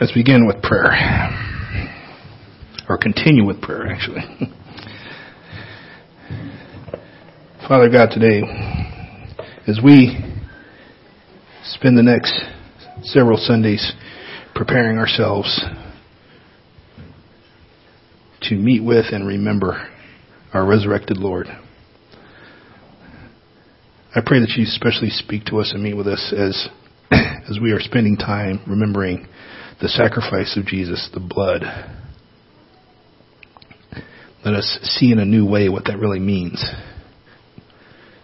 Let's begin with prayer. Or continue with prayer, actually. Father God, today, as we spend the next several Sundays preparing ourselves to meet with and remember our resurrected Lord. I pray that you especially speak to us and meet with us as as we are spending time remembering the sacrifice of Jesus, the blood. Let us see in a new way what that really means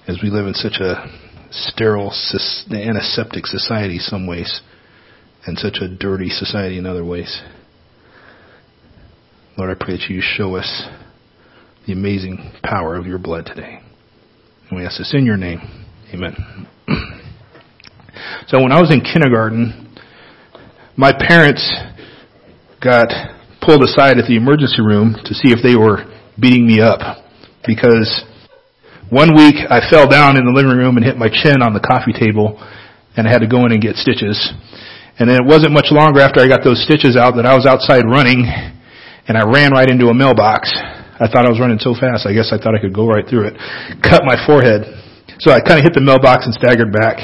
as we live in such a sterile, antiseptic society some ways and such a dirty society in other ways. Lord, I pray that you show us the amazing power of your blood today. And we ask this in your name. Amen. so when I was in kindergarten, my parents got pulled aside at the emergency room to see if they were beating me up because one week I fell down in the living room and hit my chin on the coffee table and I had to go in and get stitches. And then it wasn't much longer after I got those stitches out that I was outside running and I ran right into a mailbox. I thought I was running so fast, I guess I thought I could go right through it. Cut my forehead. So I kind of hit the mailbox and staggered back.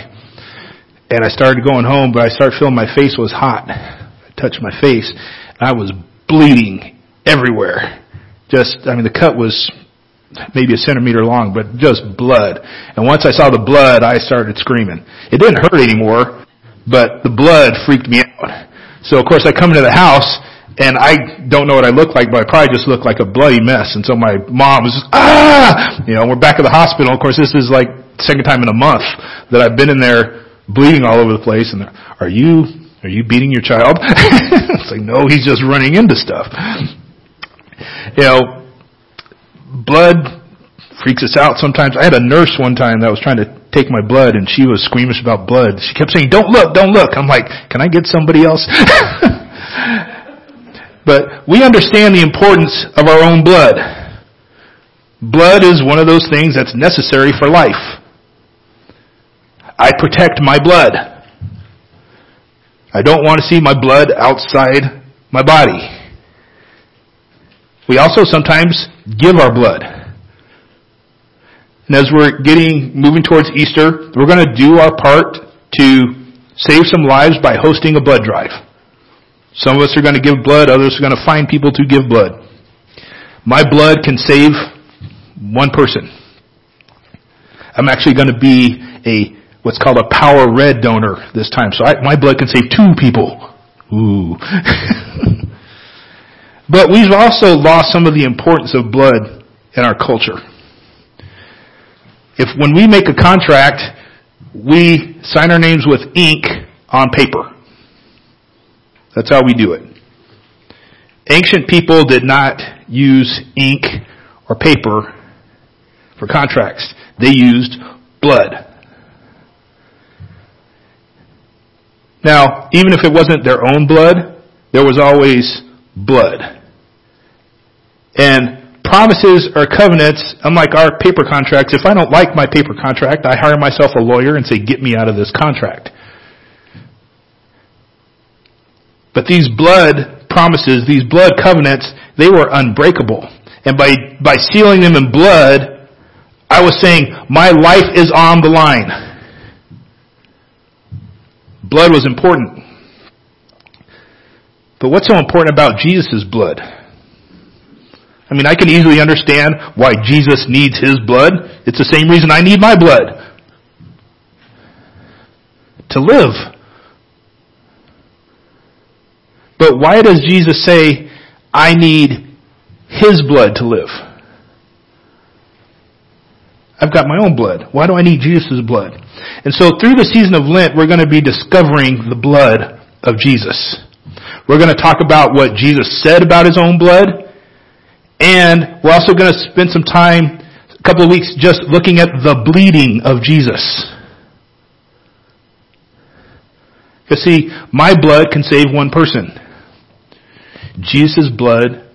And I started going home, but I started feeling my face was hot. I touched my face, and I was bleeding everywhere. Just, I mean, the cut was maybe a centimeter long, but just blood. And once I saw the blood, I started screaming. It didn't hurt anymore, but the blood freaked me out. So of course I come into the house and I don't know what I look like, but I probably just look like a bloody mess. And so my mom was just, ah, you know, we're back at the hospital. Of course, this is like second time in a month that I've been in there bleeding all over the place. And are you, are you beating your child? it's like, no, he's just running into stuff. You know, blood freaks us out sometimes. I had a nurse one time that was trying to take my blood and she was squeamish about blood. She kept saying, don't look, don't look. I'm like, can I get somebody else? But we understand the importance of our own blood. Blood is one of those things that's necessary for life. I protect my blood. I don't want to see my blood outside my body. We also sometimes give our blood. And as we're getting, moving towards Easter, we're going to do our part to save some lives by hosting a blood drive. Some of us are going to give blood, others are going to find people to give blood. My blood can save one person. I'm actually going to be a what's called a power red donor this time. So I, my blood can save two people. Ooh. but we've also lost some of the importance of blood in our culture. If when we make a contract, we sign our names with ink on paper. That's how we do it. Ancient people did not use ink or paper for contracts. They used blood. Now, even if it wasn't their own blood, there was always blood. And promises or covenants, unlike our paper contracts, if I don't like my paper contract, I hire myself a lawyer and say, get me out of this contract. But these blood promises, these blood covenants, they were unbreakable. And by, by sealing them in blood, I was saying, my life is on the line. Blood was important. But what's so important about Jesus' blood? I mean, I can easily understand why Jesus needs his blood. It's the same reason I need my blood. To live. But why does Jesus say, I need His blood to live? I've got my own blood. Why do I need Jesus' blood? And so through the season of Lent, we're going to be discovering the blood of Jesus. We're going to talk about what Jesus said about His own blood. And we're also going to spend some time, a couple of weeks, just looking at the bleeding of Jesus. Because see, my blood can save one person. Jesus' blood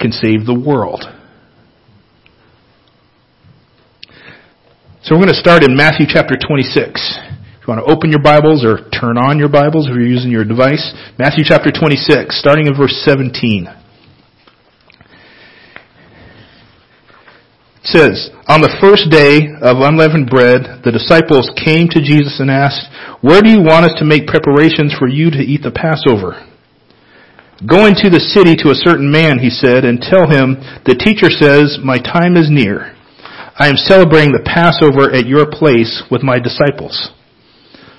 can save the world. So we're going to start in Matthew chapter 26. If you want to open your Bibles or turn on your Bibles if you're using your device, Matthew chapter 26, starting in verse 17. It says, On the first day of unleavened bread, the disciples came to Jesus and asked, Where do you want us to make preparations for you to eat the Passover? Go into the city to a certain man, he said, and tell him, The teacher says, My time is near. I am celebrating the Passover at your place with my disciples.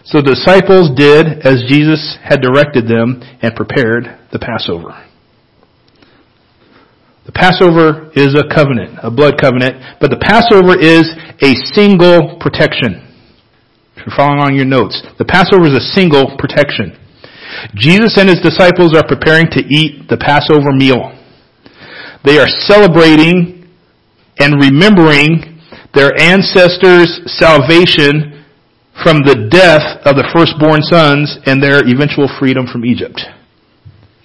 So the disciples did as Jesus had directed them and prepared the Passover. The Passover is a covenant, a blood covenant, but the Passover is a single protection. If you're following on your notes, the Passover is a single protection. Jesus and his disciples are preparing to eat the Passover meal. They are celebrating and remembering their ancestors' salvation from the death of the firstborn sons and their eventual freedom from Egypt.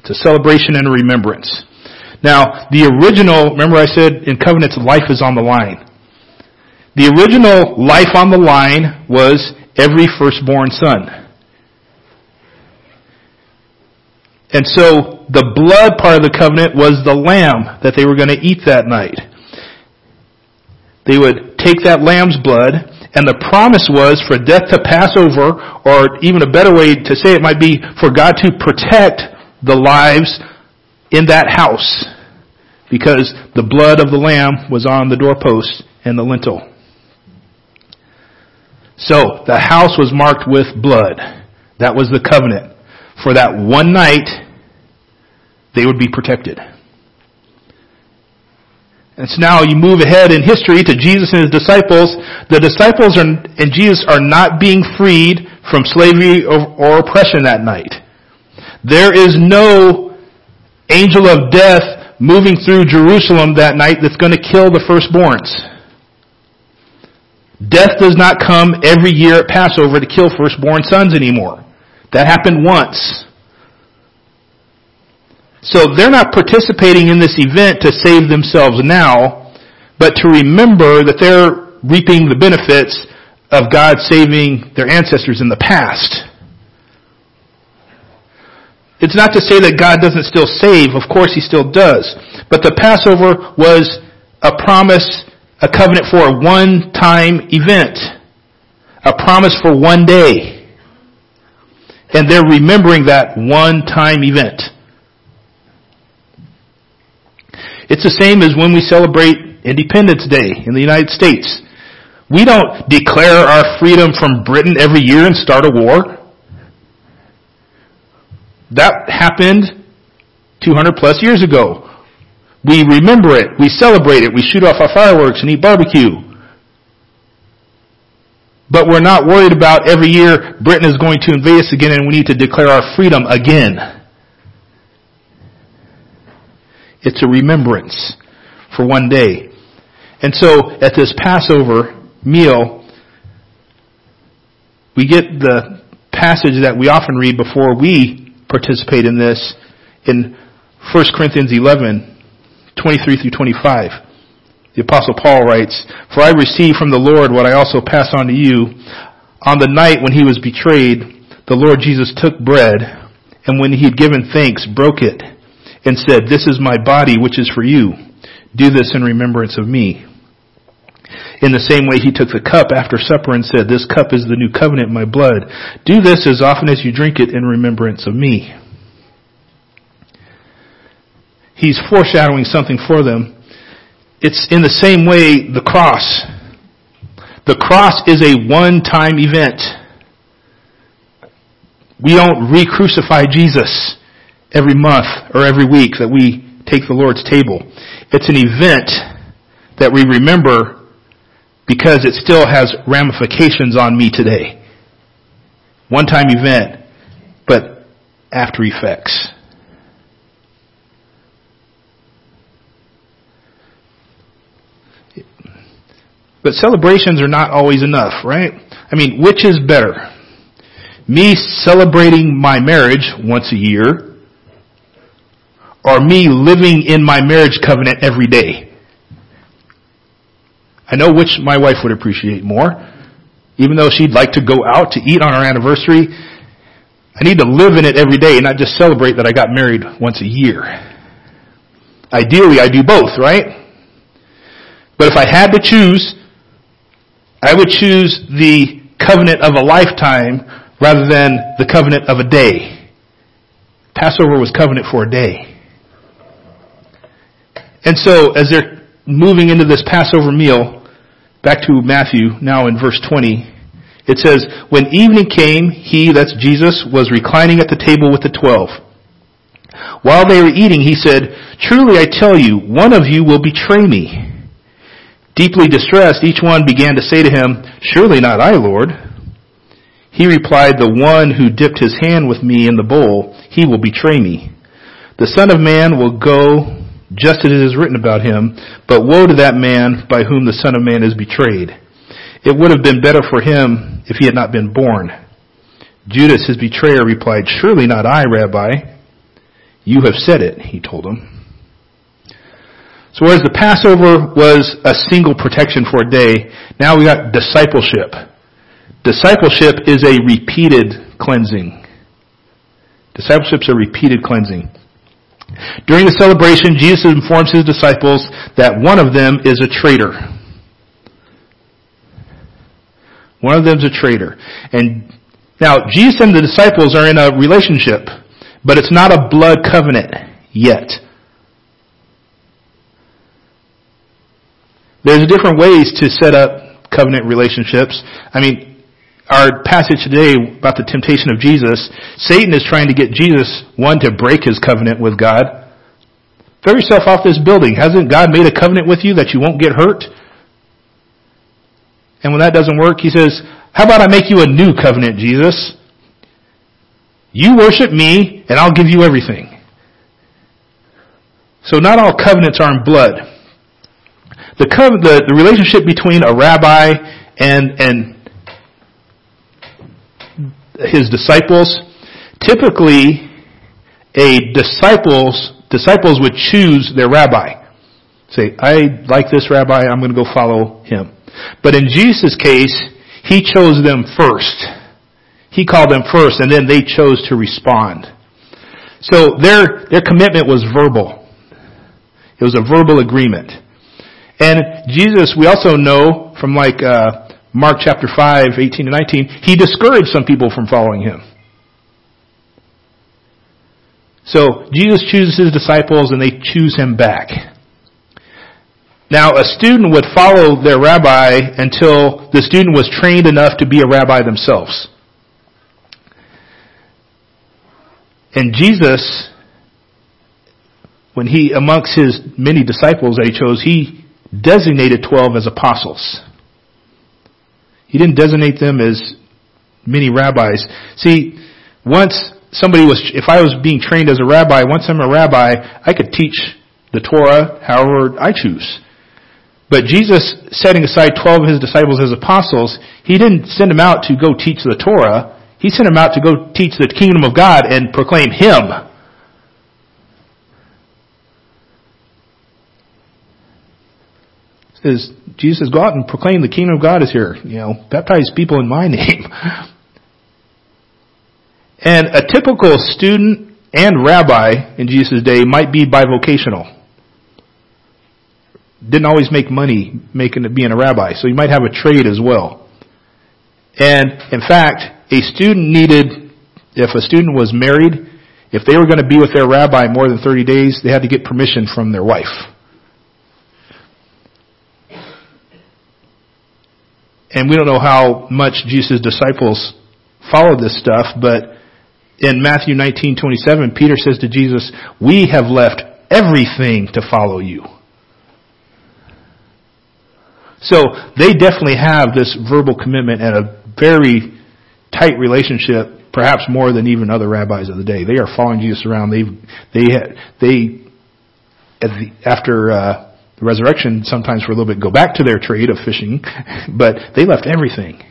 It's a celebration and a remembrance. Now, the original, remember I said in covenants life is on the line. The original life on the line was every firstborn son. And so the blood part of the covenant was the lamb that they were going to eat that night. They would take that lamb's blood and the promise was for death to pass over, or even a better way to say it might be for God to protect the lives in that house because the blood of the lamb was on the doorpost and the lintel. So the house was marked with blood. That was the covenant. For that one night, they would be protected. And so now you move ahead in history to Jesus and his disciples. The disciples are, and Jesus are not being freed from slavery or, or oppression that night. There is no angel of death moving through Jerusalem that night that's going to kill the firstborns. Death does not come every year at Passover to kill firstborn sons anymore. That happened once. So they're not participating in this event to save themselves now, but to remember that they're reaping the benefits of God saving their ancestors in the past. It's not to say that God doesn't still save. Of course He still does. But the Passover was a promise, a covenant for a one-time event. A promise for one day. And they're remembering that one-time event. It's the same as when we celebrate Independence Day in the United States. We don't declare our freedom from Britain every year and start a war. That happened 200 plus years ago. We remember it. We celebrate it. We shoot off our fireworks and eat barbecue. But we're not worried about every year Britain is going to invade us again and we need to declare our freedom again. It's a remembrance for one day. And so at this Passover meal, we get the passage that we often read before we participate in this in 1 Corinthians 11, 23 through 25. The apostle Paul writes, For I received from the Lord what I also pass on to you. On the night when he was betrayed, the Lord Jesus took bread, and when he had given thanks, broke it, and said, This is my body, which is for you. Do this in remembrance of me. In the same way, he took the cup after supper and said, This cup is the new covenant in my blood. Do this as often as you drink it in remembrance of me. He's foreshadowing something for them. It's in the same way the cross. The cross is a one-time event. We don't re-crucify Jesus every month or every week that we take the Lord's table. It's an event that we remember because it still has ramifications on me today. One time event, but after effects. But celebrations are not always enough, right? I mean, which is better? Me celebrating my marriage once a year, or me living in my marriage covenant every day? I know which my wife would appreciate more. Even though she'd like to go out to eat on our anniversary, I need to live in it every day and not just celebrate that I got married once a year. Ideally, I do both, right? But if I had to choose, I would choose the covenant of a lifetime rather than the covenant of a day. Passover was covenant for a day. And so, as they're moving into this Passover meal, back to Matthew, now in verse 20, it says, When evening came, he, that's Jesus, was reclining at the table with the twelve. While they were eating, he said, Truly I tell you, one of you will betray me. Deeply distressed, each one began to say to him, Surely not I, Lord. He replied, The one who dipped his hand with me in the bowl, he will betray me. The Son of Man will go just as it is written about him, but woe to that man by whom the Son of Man is betrayed. It would have been better for him if he had not been born. Judas, his betrayer, replied, Surely not I, Rabbi. You have said it, he told him. So whereas the Passover was a single protection for a day, now we got discipleship. Discipleship is a repeated cleansing. Discipleship's a repeated cleansing. During the celebration, Jesus informs his disciples that one of them is a traitor. One of them is a traitor. And now, Jesus and the disciples are in a relationship, but it's not a blood covenant yet. There's different ways to set up covenant relationships. I mean, our passage today about the temptation of Jesus, Satan is trying to get Jesus, one, to break his covenant with God. Throw yourself off this building. Hasn't God made a covenant with you that you won't get hurt? And when that doesn't work, he says, how about I make you a new covenant, Jesus? You worship me and I'll give you everything. So not all covenants are in blood the, the, the relationship between a rabbi and, and his disciples, typically a disciples, disciples would choose their rabbi. Say, I like this rabbi, I'm going to go follow him. But in Jesus' case, he chose them first. He called them first and then they chose to respond. So their, their commitment was verbal. It was a verbal agreement. And Jesus, we also know from like uh, Mark chapter 5, 18 to 19, he discouraged some people from following him. So Jesus chooses his disciples and they choose him back. Now a student would follow their rabbi until the student was trained enough to be a rabbi themselves. And Jesus, when he, amongst his many disciples that he chose, he designated 12 as apostles. He didn't designate them as many rabbis. See, once somebody was, if I was being trained as a rabbi, once I'm a rabbi, I could teach the Torah however I choose. But Jesus, setting aside 12 of his disciples as apostles, he didn't send them out to go teach the Torah. He sent them out to go teach the kingdom of God and proclaim Him. Is Jesus says, go out and proclaim the kingdom of God is here. You know, baptize people in my name. and a typical student and rabbi in Jesus' day might be bivocational. Didn't always make money making it being a rabbi, so you might have a trade as well. And in fact, a student needed, if a student was married, if they were going to be with their rabbi more than 30 days, they had to get permission from their wife. And we don't know how much Jesus' disciples followed this stuff, but in Matthew 19:27, Peter says to Jesus, "We have left everything to follow you." So they definitely have this verbal commitment and a very tight relationship, perhaps more than even other rabbis of the day. They are following Jesus around. They they they after uh, the resurrection sometimes for a little bit go back to their trade of fishing, but they left everything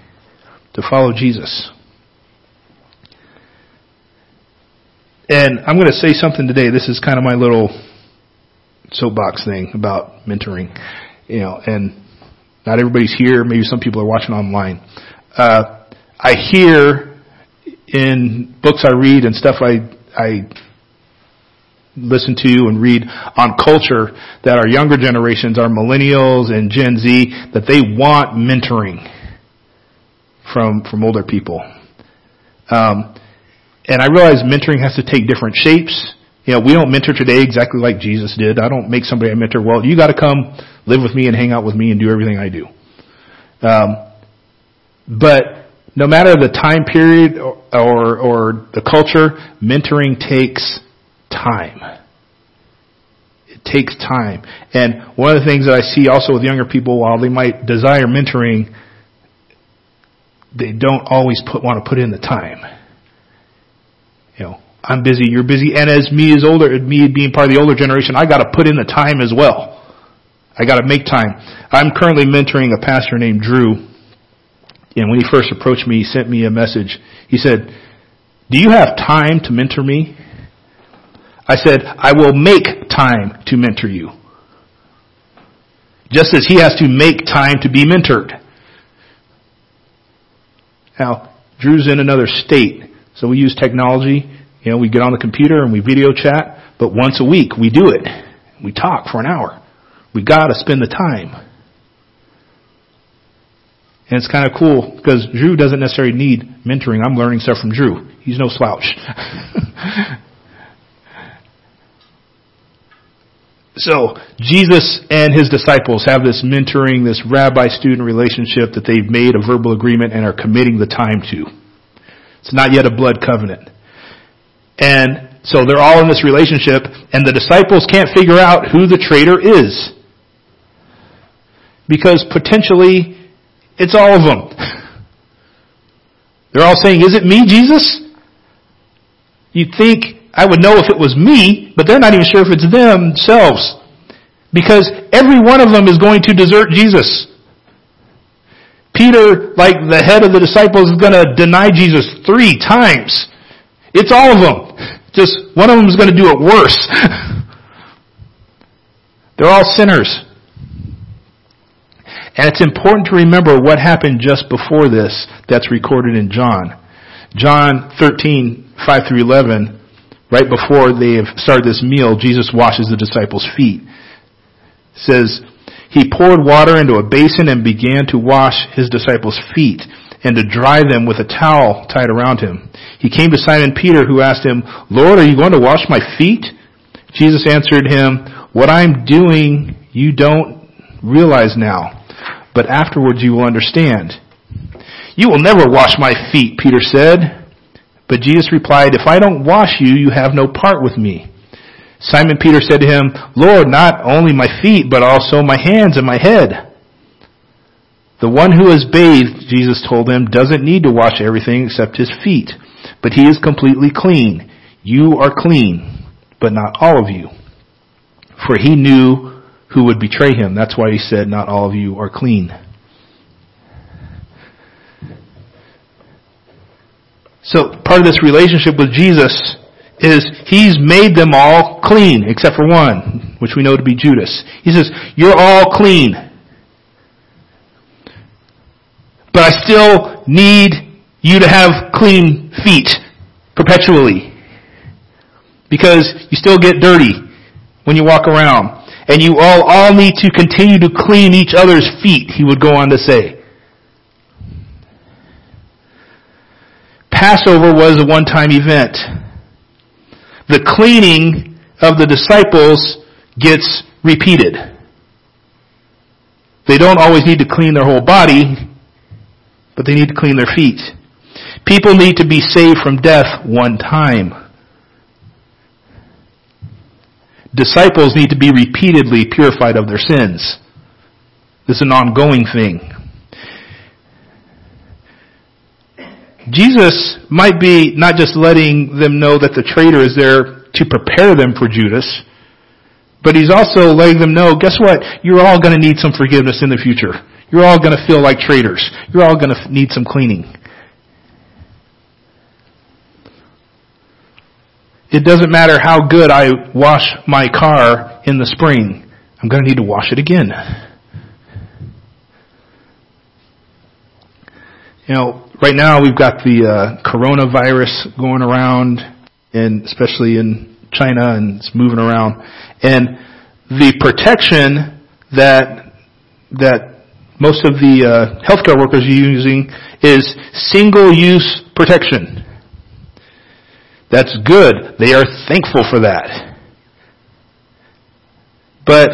to follow Jesus. And I'm going to say something today. This is kind of my little soapbox thing about mentoring, you know, and not everybody's here. Maybe some people are watching online. uh, I hear in books I read and stuff I I listen to and read on culture that our younger generations, our millennials and Gen Z, that they want mentoring from from older people. Um, and I realize mentoring has to take different shapes. You know, we don't mentor today exactly like Jesus did. I don't make somebody a mentor. Well, you got to come live with me and hang out with me and do everything I do. Um, but no matter the time period or, or, or the culture, mentoring takes time. It takes time. And one of the things that I see also with younger people, while they might desire mentoring, they don't always put, want to put in the time. You know, I'm busy, you're busy, and as me as older, me being part of the older generation, I gotta put in the time as well. I gotta make time. I'm currently mentoring a pastor named Drew, and when he first approached me, he sent me a message. He said, do you have time to mentor me? I said, I will make time to mentor you. Just as he has to make time to be mentored. Now, Drew's in another state, so we use technology. You know, we get on the computer and we video chat, but once a week we do it. We talk for an hour. We gotta spend the time. And it's kind of cool because Drew doesn't necessarily need mentoring. I'm learning stuff from Drew. He's no slouch. So, Jesus and his disciples have this mentoring, this rabbi-student relationship that they've made a verbal agreement and are committing the time to. It's not yet a blood covenant. And so they're all in this relationship and the disciples can't figure out who the traitor is. Because potentially it's all of them. They're all saying, is it me, Jesus? You'd think I would know if it was me, but they're not even sure if it's themselves. Because every one of them is going to desert Jesus. Peter, like the head of the disciples, is going to deny Jesus three times. It's all of them. Just one of them is going to do it worse. They're all sinners. And it's important to remember what happened just before this that's recorded in John. John 13, 5 through 11 right before they have started this meal, Jesus washes the disciples' feet. It says, He poured water into a basin and began to wash his disciples' feet and to dry them with a towel tied around him. He came to Simon Peter who asked him, Lord, are you going to wash my feet? Jesus answered him, what I'm doing you don't realize now, but afterwards you will understand. You will never wash my feet, Peter said. But Jesus replied, If I don't wash you, you have no part with me. Simon Peter said to him, Lord, not only my feet, but also my hands and my head. The one who is bathed, Jesus told him, doesn't need to wash everything except his feet, but he is completely clean. You are clean, but not all of you. For he knew who would betray him. That's why he said, not all of you are clean. So part of this relationship with Jesus is he's made them all clean except for one, which we know to be Judas. He says, you're all clean. But I still need you to have clean feet perpetually. Because you still get dirty when you walk around. And you all, all need to continue to clean each other's feet, he would go on to say. Passover was a one-time event. The cleaning of the disciples gets repeated. They don't always need to clean their whole body, but they need to clean their feet. People need to be saved from death one time. Disciples need to be repeatedly purified of their sins. This is an ongoing thing. Jesus might be not just letting them know that the traitor is there to prepare them for Judas, but he's also letting them know, guess what? You're all going to need some forgiveness in the future. You're all going to feel like traitors. You're all going to need some cleaning. It doesn't matter how good I wash my car in the spring. I'm going to need to wash it again. You know, right now we've got the uh, coronavirus going around, and especially in China, and it's moving around. And the protection that that most of the uh, healthcare workers are using is single-use protection. That's good. They are thankful for that. But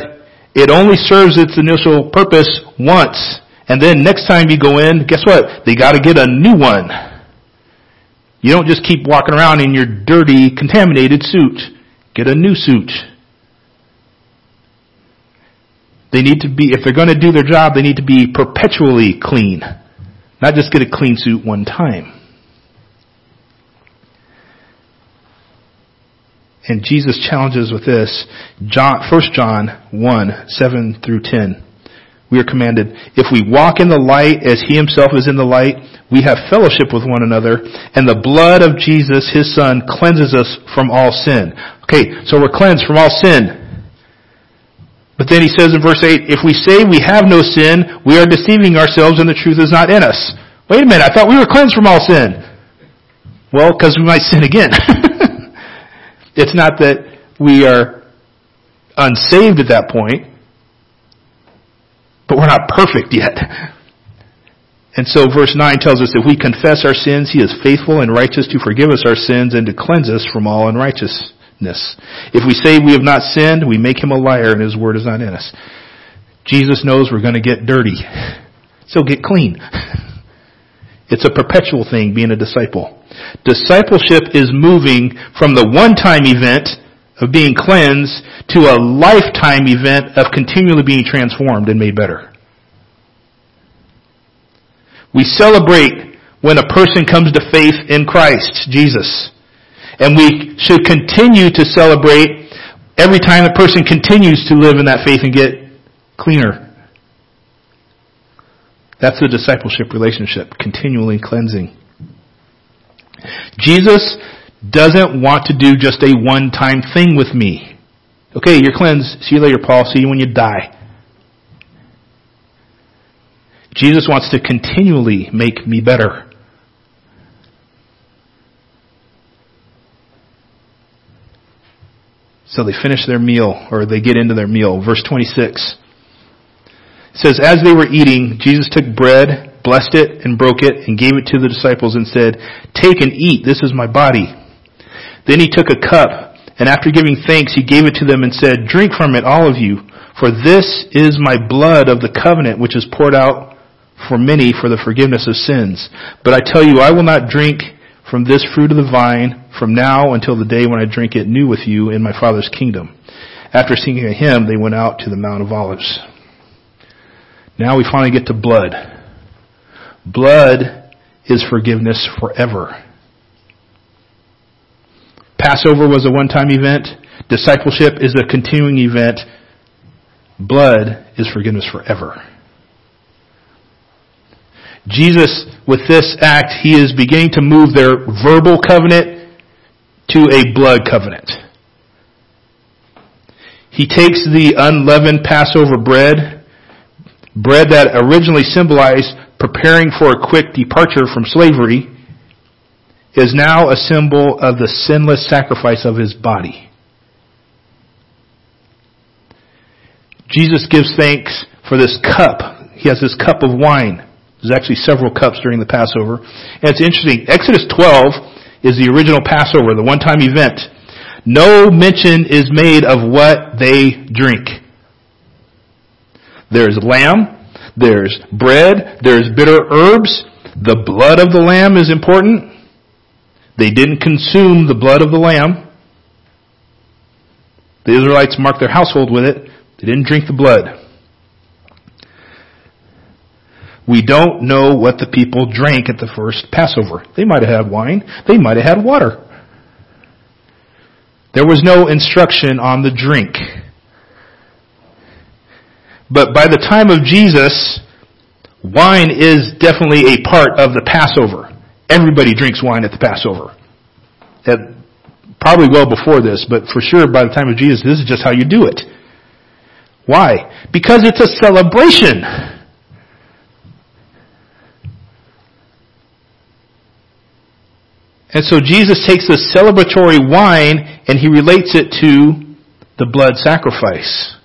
it only serves its initial purpose once. And then next time you go in, guess what? They gotta get a new one. You don't just keep walking around in your dirty, contaminated suit. Get a new suit. They need to be, if they're going to do their job, they need to be perpetually clean. Not just get a clean suit one time. And Jesus challenges with this, John, 1 John 1, 7 through 10. We are commanded, if we walk in the light as he himself is in the light, we have fellowship with one another, and the blood of Jesus, his son, cleanses us from all sin. Okay, so we're cleansed from all sin. But then he says in verse 8, if we say we have no sin, we are deceiving ourselves and the truth is not in us. Wait a minute, I thought we were cleansed from all sin. Well, because we might sin again. it's not that we are unsaved at that point, but we're not perfect yet. And so verse 9 tells us if we confess our sins, He is faithful and righteous to forgive us our sins and to cleanse us from all unrighteousness. If we say we have not sinned, we make him a liar and his word is not in us. Jesus knows we're going to get dirty. So get clean. It's a perpetual thing being a disciple. Discipleship is moving from the one-time event of being cleansed to a lifetime event of continually being transformed and made better. We celebrate when a person comes to faith in Christ, Jesus. And we should continue to celebrate every time a person continues to live in that faith and get cleaner. That's the discipleship relationship, continually cleansing. Jesus doesn't want to do just a one-time thing with me. Okay, you're cleansed. See you later, Paul. See you when you die. Jesus wants to continually make me better. So they finish their meal, or they get into their meal. Verse 26 says, As they were eating, Jesus took bread, blessed it, and broke it, and gave it to the disciples and said, Take and eat, this is my body. Then he took a cup, and after giving thanks, he gave it to them and said, Drink from it, all of you, for this is my blood of the covenant, which is poured out for many for the forgiveness of sins. But I tell you, I will not drink from this fruit of the vine from now until the day when I drink it new with you in my Father's kingdom. After singing a hymn, they went out to the Mount of Olives. Now we finally get to blood. Blood is forgiveness forever. Passover was a one-time event. Discipleship is a continuing event. Blood is forgiveness forever. Jesus, with this act, he is beginning to move their verbal covenant to a blood covenant. He takes the unleavened Passover bread, bread that originally symbolized preparing for a quick departure from slavery, is now a symbol of the sinless sacrifice of his body. Jesus gives thanks for this cup. He has this cup of wine. There's actually several cups during the Passover. And it's interesting. Exodus 12 is the original Passover, the one-time event. No mention is made of what they drink. There's lamb, there's bread, there's bitter herbs. The blood of the lamb is important. They didn't consume the blood of the lamb. The Israelites marked their household with it. They didn't drink the blood. We don't know what the people drank at the first Passover. They might have had wine. They might have had water. There was no instruction on the drink. But by the time of Jesus, wine is definitely a part of the Passover. Everybody drinks wine at the Passover. At, probably well before this, but for sure by the time of Jesus, this is just how you do it. Why? Because it's a celebration. And so Jesus takes this celebratory wine and he relates it to the blood sacrifice,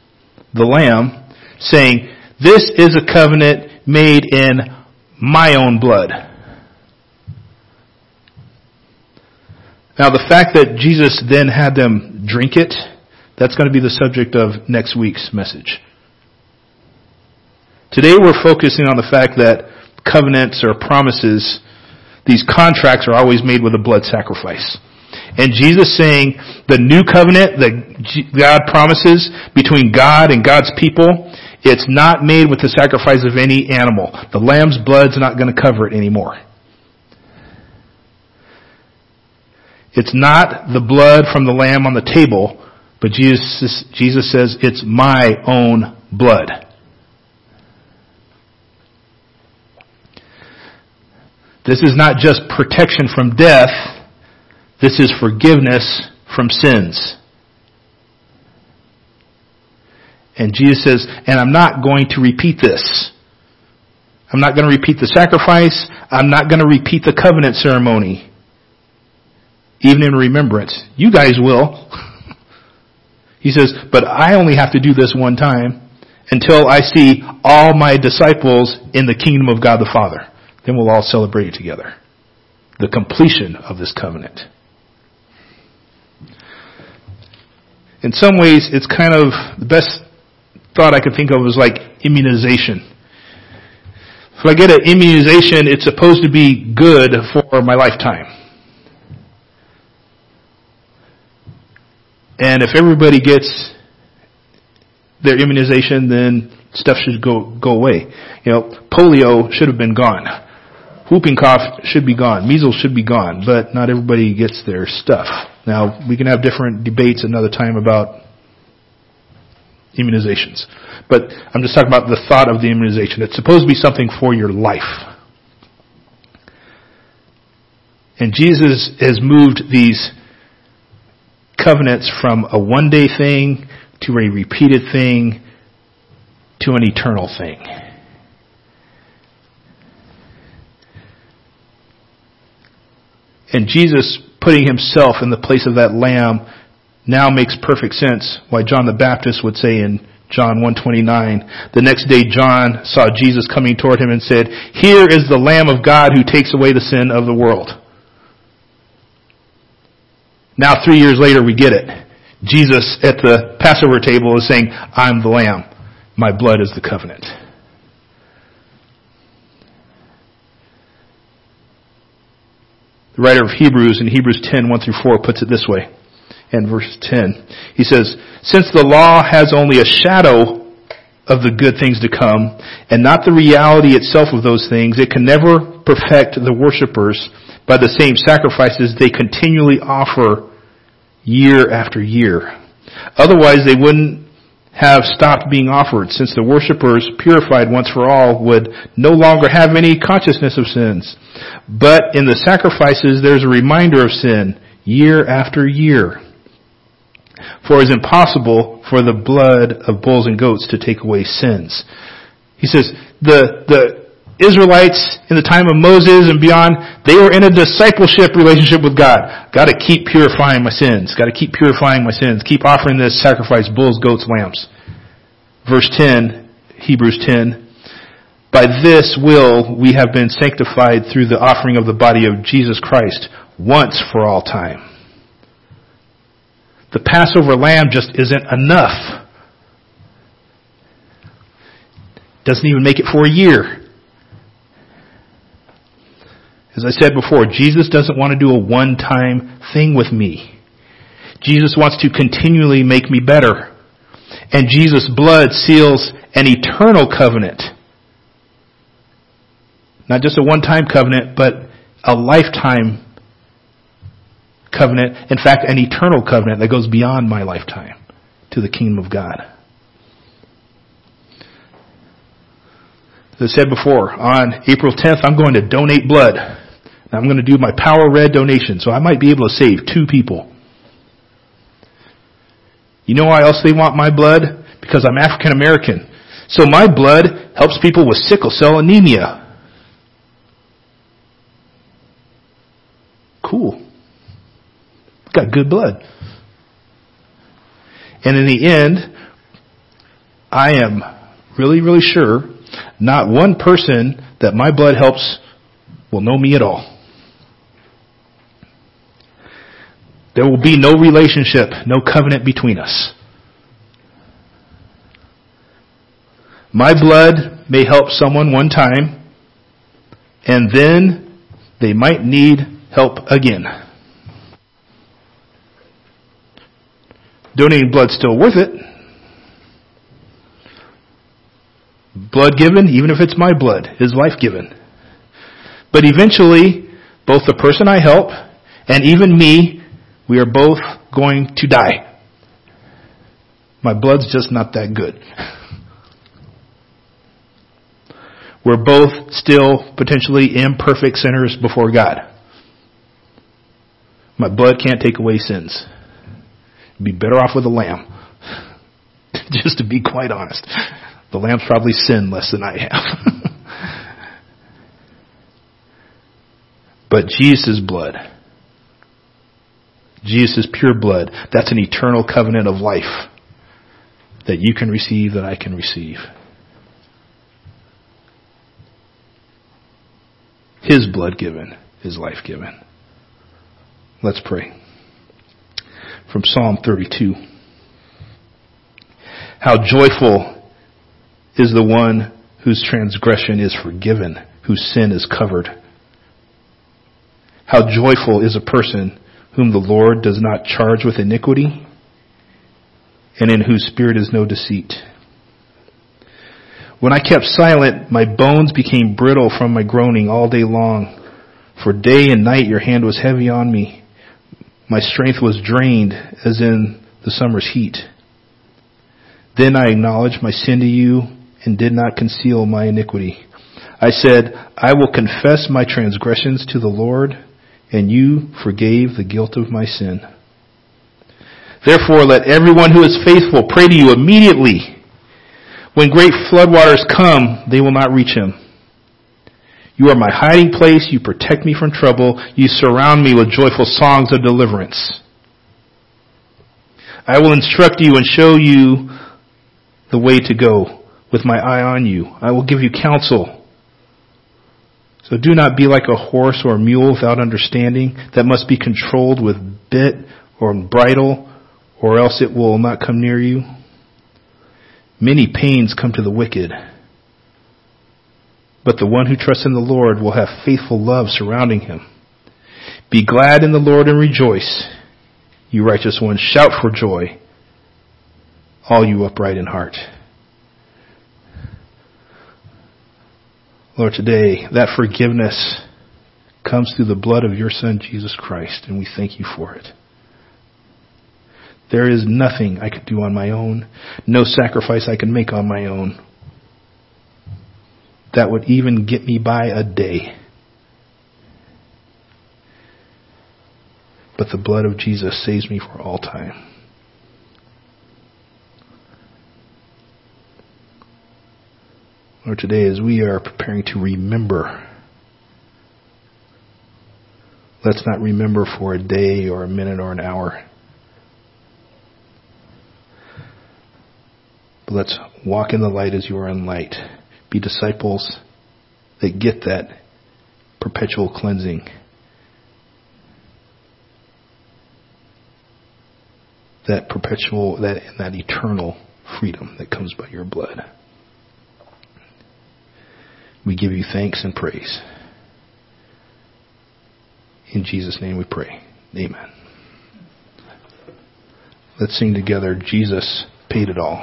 the lamb, saying, this is a covenant made in my own blood. Now the fact that Jesus then had them drink it, that's going to be the subject of next week's message. Today we're focusing on the fact that covenants or promises, these contracts are always made with a blood sacrifice. And Jesus saying the new covenant that God promises between God and God's people, it's not made with the sacrifice of any animal. The lamb's blood's not going to cover it anymore. It's not the blood from the lamb on the table, but Jesus, Jesus says it's my own blood. This is not just protection from death. This is forgiveness from sins. And Jesus says, and I'm not going to repeat this. I'm not going to repeat the sacrifice. I'm not going to repeat the covenant ceremony. Even in remembrance. You guys will. he says, but I only have to do this one time until I see all my disciples in the kingdom of God the Father. Then we'll all celebrate together. The completion of this covenant. In some ways, it's kind of the best thought I could think of was like immunization. If I get an immunization, it's supposed to be good for my lifetime. And if everybody gets their immunization, then stuff should go, go away. You know, polio should have been gone. Whooping cough should be gone. Measles should be gone, but not everybody gets their stuff. Now, we can have different debates another time about immunizations. But I'm just talking about the thought of the immunization. It's supposed to be something for your life. And Jesus has moved these covenants from a one day thing to a repeated thing to an eternal thing. And Jesus putting himself in the place of that lamb now makes perfect sense why John the Baptist would say in John 129, the next day John saw Jesus coming toward him and said, Here is the Lamb of God who takes away the sin of the world. Now three years later we get it. Jesus at the Passover table is saying, I'm the Lamb. My blood is the covenant. The writer of Hebrews in Hebrews 10, 1 through 4 puts it this way and verse 10. He says, Since the law has only a shadow of the good things to come, and not the reality itself of those things, it can never perfect the worshippers by the same sacrifices they continually offer year after year. Otherwise, they wouldn't have stopped being offered, since the worshippers, purified once for all, would no longer have any consciousness of sins. But in the sacrifices, there's a reminder of sin, year after year. For it is impossible for the blood of bulls and goats to take away sins. He says, the, the Israelites in the time of Moses and beyond, they were in a discipleship relationship with God. Gotta keep purifying my sins. Gotta keep purifying my sins. Keep offering this sacrifice, bulls, goats, lambs. Verse 10, Hebrews 10, by this will we have been sanctified through the offering of the body of Jesus Christ once for all time the Passover lamb just isn't enough. Doesn't even make it for a year. As I said before, Jesus doesn't want to do a one-time thing with me. Jesus wants to continually make me better. And Jesus' blood seals an eternal covenant. Not just a one-time covenant, but a lifetime covenant, in fact, an eternal covenant that goes beyond my lifetime to the kingdom of God. As I said before, on April 10th, I'm going to donate blood. I'm going to do my Power Red donation, so I might be able to save two people. You know why else they want my blood? Because I'm African American. So my blood helps people with sickle cell anemia. Cool. Got good blood. And in the end, I am really, really sure not one person that my blood helps will know me at all. There will be no relationship, no covenant between us. My blood may help someone one time, and then they might need help again. Donating blood's still worth it. Blood given, even if it's my blood, is life given. But eventually, both the person I help and even me, we are both going to die. My blood's just not that good. We're both still potentially imperfect sinners before God. My blood can't take away sins. be better off with a lamb. Just to be quite honest. The lamb's probably sinned less than I have. but Jesus' blood, Jesus' pure blood, that's an eternal covenant of life that you can receive, that I can receive. His blood given is life given. Let's pray. From Psalm 32. How joyful is the one whose transgression is forgiven, whose sin is covered. How joyful is a person whom the Lord does not charge with iniquity and in whose spirit is no deceit. When I kept silent, my bones became brittle from my groaning all day long. For day and night your hand was heavy on me. My strength was drained as in the summer's heat. Then I acknowledged my sin to you and did not conceal my iniquity. I said, I will confess my transgressions to the Lord, and you forgave the guilt of my sin. Therefore let everyone who is faithful pray to you immediately. When great floodwaters come, they will not reach him. You are my hiding place. You protect me from trouble. You surround me with joyful songs of deliverance. I will instruct you and show you the way to go with my eye on you. I will give you counsel. So do not be like a horse or a mule without understanding that must be controlled with bit or bridle or else it will not come near you. Many pains come to the wicked, but the one who trusts in the Lord will have faithful love surrounding him. Be glad in the Lord and rejoice. You righteous ones, shout for joy. All you upright in heart. Lord, today that forgiveness comes through the blood of your Son, Jesus Christ, and we thank you for it. There is nothing I could do on my own, no sacrifice I can make on my own that would even get me by a day. But the blood of Jesus saves me for all time. Lord, today as we are preparing to remember, let's not remember for a day or a minute or an hour. But let's walk in the light as you are in light. Be disciples that get that perpetual cleansing. That perpetual, that, that eternal freedom that comes by your blood. We give you thanks and praise. In Jesus' name we pray. Amen. Let's sing together, Jesus paid it all.